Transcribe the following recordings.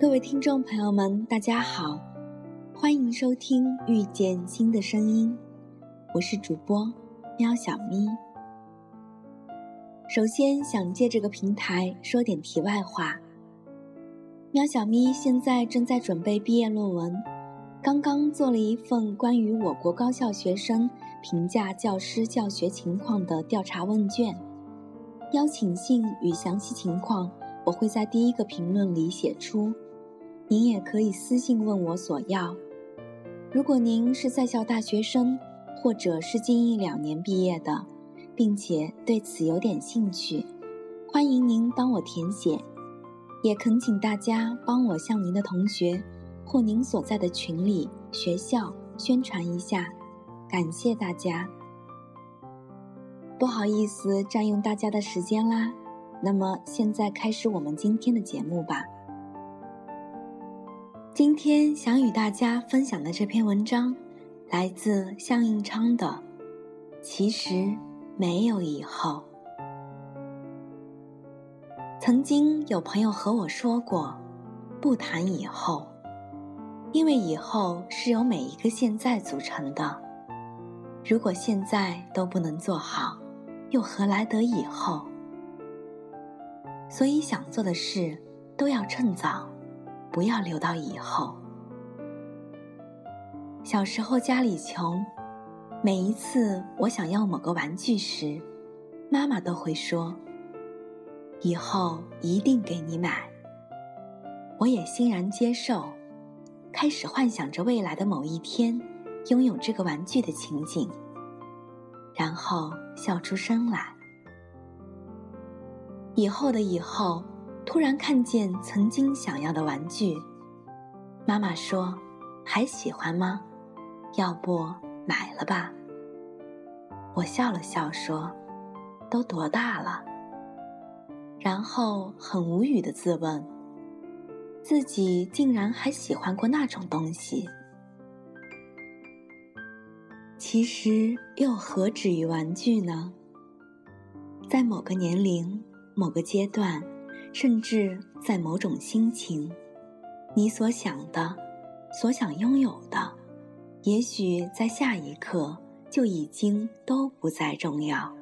各位听众朋友们，大家好，欢迎收听《遇见新的声音》，我是主播喵小咪。首先想借这个平台说点题外话。喵小咪现在正在准备毕业论文，刚刚做了一份关于我国高校学生评价教师教学情况的调查问卷，邀请信与详细情况我会在第一个评论里写出，您也可以私信问我索要。如果您是在校大学生，或者是近一两年毕业的。并且对此有点兴趣，欢迎您帮我填写，也恳请大家帮我向您的同学或您所在的群里、学校宣传一下，感谢大家。不好意思占用大家的时间啦，那么现在开始我们今天的节目吧。今天想与大家分享的这篇文章，来自向应昌的《其实》。没有以后。曾经有朋友和我说过，不谈以后，因为以后是由每一个现在组成的。如果现在都不能做好，又何来得以后？所以想做的事都要趁早，不要留到以后。小时候家里穷。每一次我想要某个玩具时，妈妈都会说：“以后一定给你买。”我也欣然接受，开始幻想着未来的某一天拥有这个玩具的情景，然后笑出声来。以后的以后，突然看见曾经想要的玩具，妈妈说：“还喜欢吗？要不？”买了吧。我笑了笑说：“都多大了？”然后很无语的自问：自己竟然还喜欢过那种东西。其实又何止于玩具呢？在某个年龄、某个阶段，甚至在某种心情，你所想的、所想拥有的。也许在下一刻就已经都不再重要。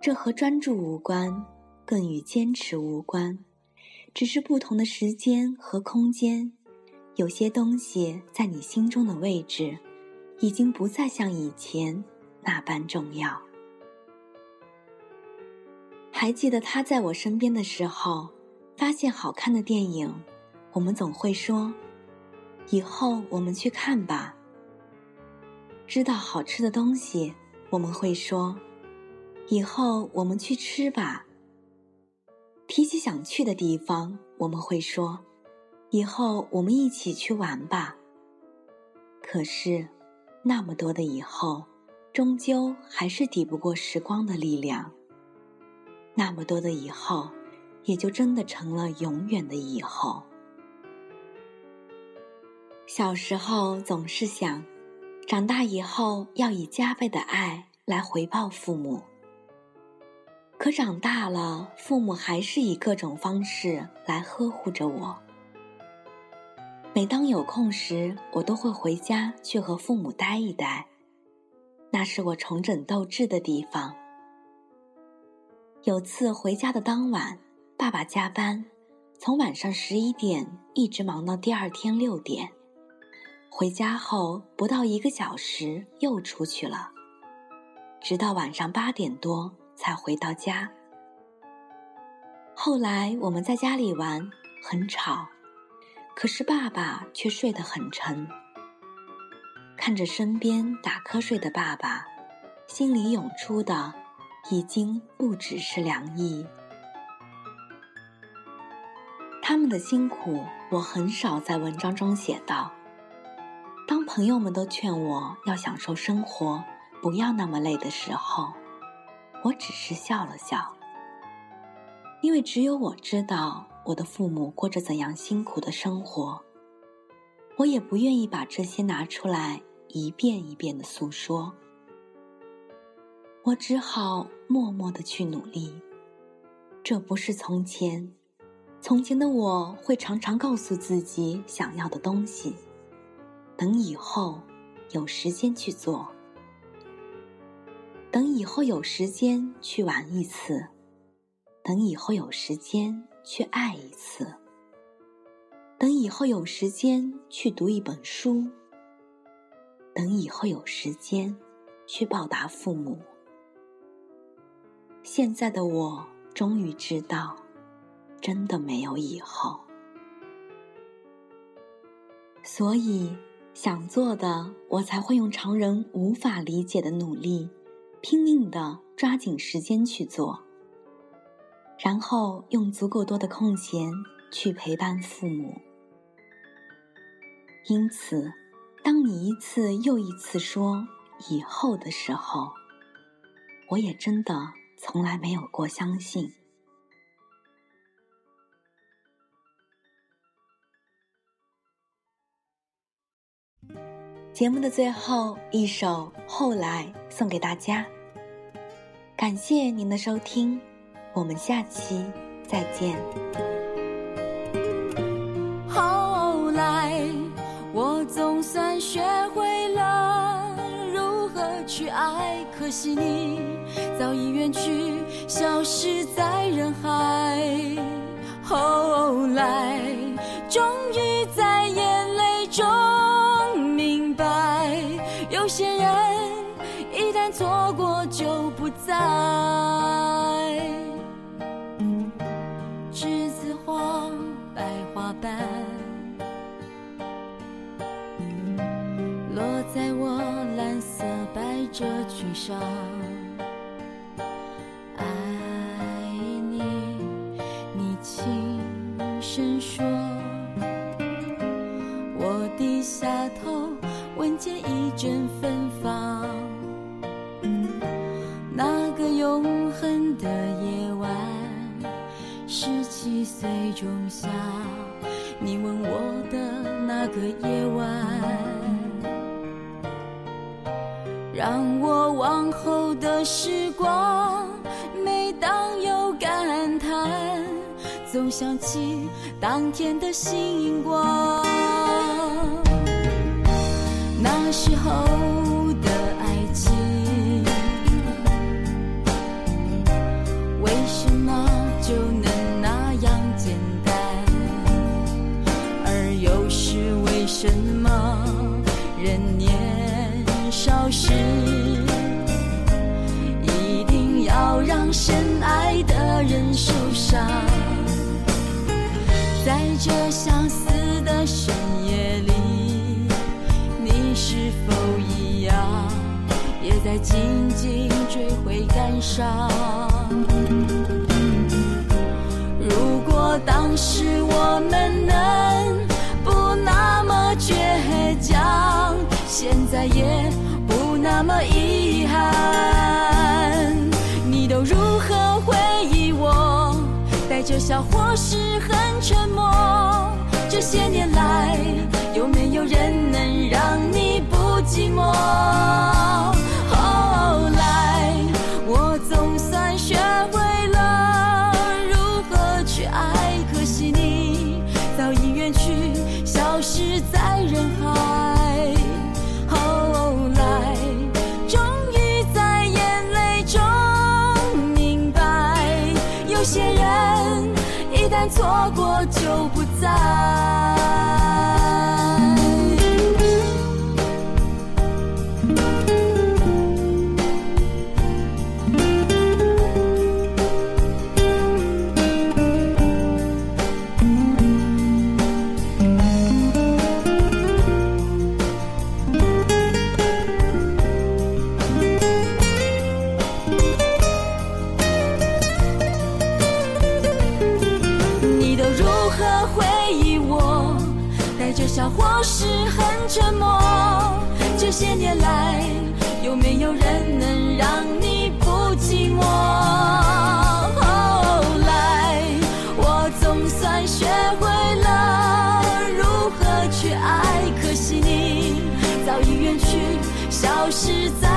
这和专注无关，更与坚持无关，只是不同的时间和空间。有些东西在你心中的位置，已经不再像以前那般重要。还记得他在我身边的时候，发现好看的电影，我们总会说。以后我们去看吧。知道好吃的东西，我们会说：“以后我们去吃吧。”提起想去的地方，我们会说：“以后我们一起去玩吧。”可是，那么多的以后，终究还是抵不过时光的力量。那么多的以后，也就真的成了永远的以后。小时候总是想，长大以后要以加倍的爱来回报父母。可长大了，父母还是以各种方式来呵护着我。每当有空时，我都会回家去和父母待一待，那是我重整斗志的地方。有次回家的当晚，爸爸加班，从晚上十一点一直忙到第二天六点。回家后不到一个小时，又出去了，直到晚上八点多才回到家。后来我们在家里玩，很吵，可是爸爸却睡得很沉。看着身边打瞌睡的爸爸，心里涌出的已经不只是凉意。他们的辛苦，我很少在文章中写到。当朋友们都劝我要享受生活，不要那么累的时候，我只是笑了笑。因为只有我知道我的父母过着怎样辛苦的生活，我也不愿意把这些拿出来一遍一遍的诉说。我只好默默的去努力。这不是从前，从前的我会常常告诉自己想要的东西，等以后有时间去做，等以后有时间去玩一次，等以后有时间去爱一次，等以后有时间去读一本书，等以后有时间去报答父母。现在的我终于知道。真的没有以后，所以想做的，我才会用常人无法理解的努力，拼命的抓紧时间去做，然后用足够多的空闲去陪伴父母。因此，当你一次又一次说“以后”的时候，我也真的从来没有过相信。节目的最后一首《后来》送给大家，感谢您的收听，我们下期再见。后来，我总算学会了如何去爱，可惜你早已远去，消失在人海。后来，终于在眼泪中明白。有些人一旦错过就不再。栀子花白花瓣，落在我蓝色百褶裙上。声说。我低下头。闻见一阵芬芳，那个永恒的夜晚，十七岁仲夏，你吻我的那个夜晚，让我往后的时光，每当有感叹，总想起当天的星光。那时候的爱情，为什么就能那样简单？而又是为什么人年少时，一定要让深爱的人受伤？这相思的深夜里。你是否一样，也在静静追悔感伤？如果当时我们能带着笑或是很沉默？这些年来，有没有人错过就不再。这些年来有没有人能让你不寂寞？后来我总算学会了如何去爱，可惜你早已远去，消失在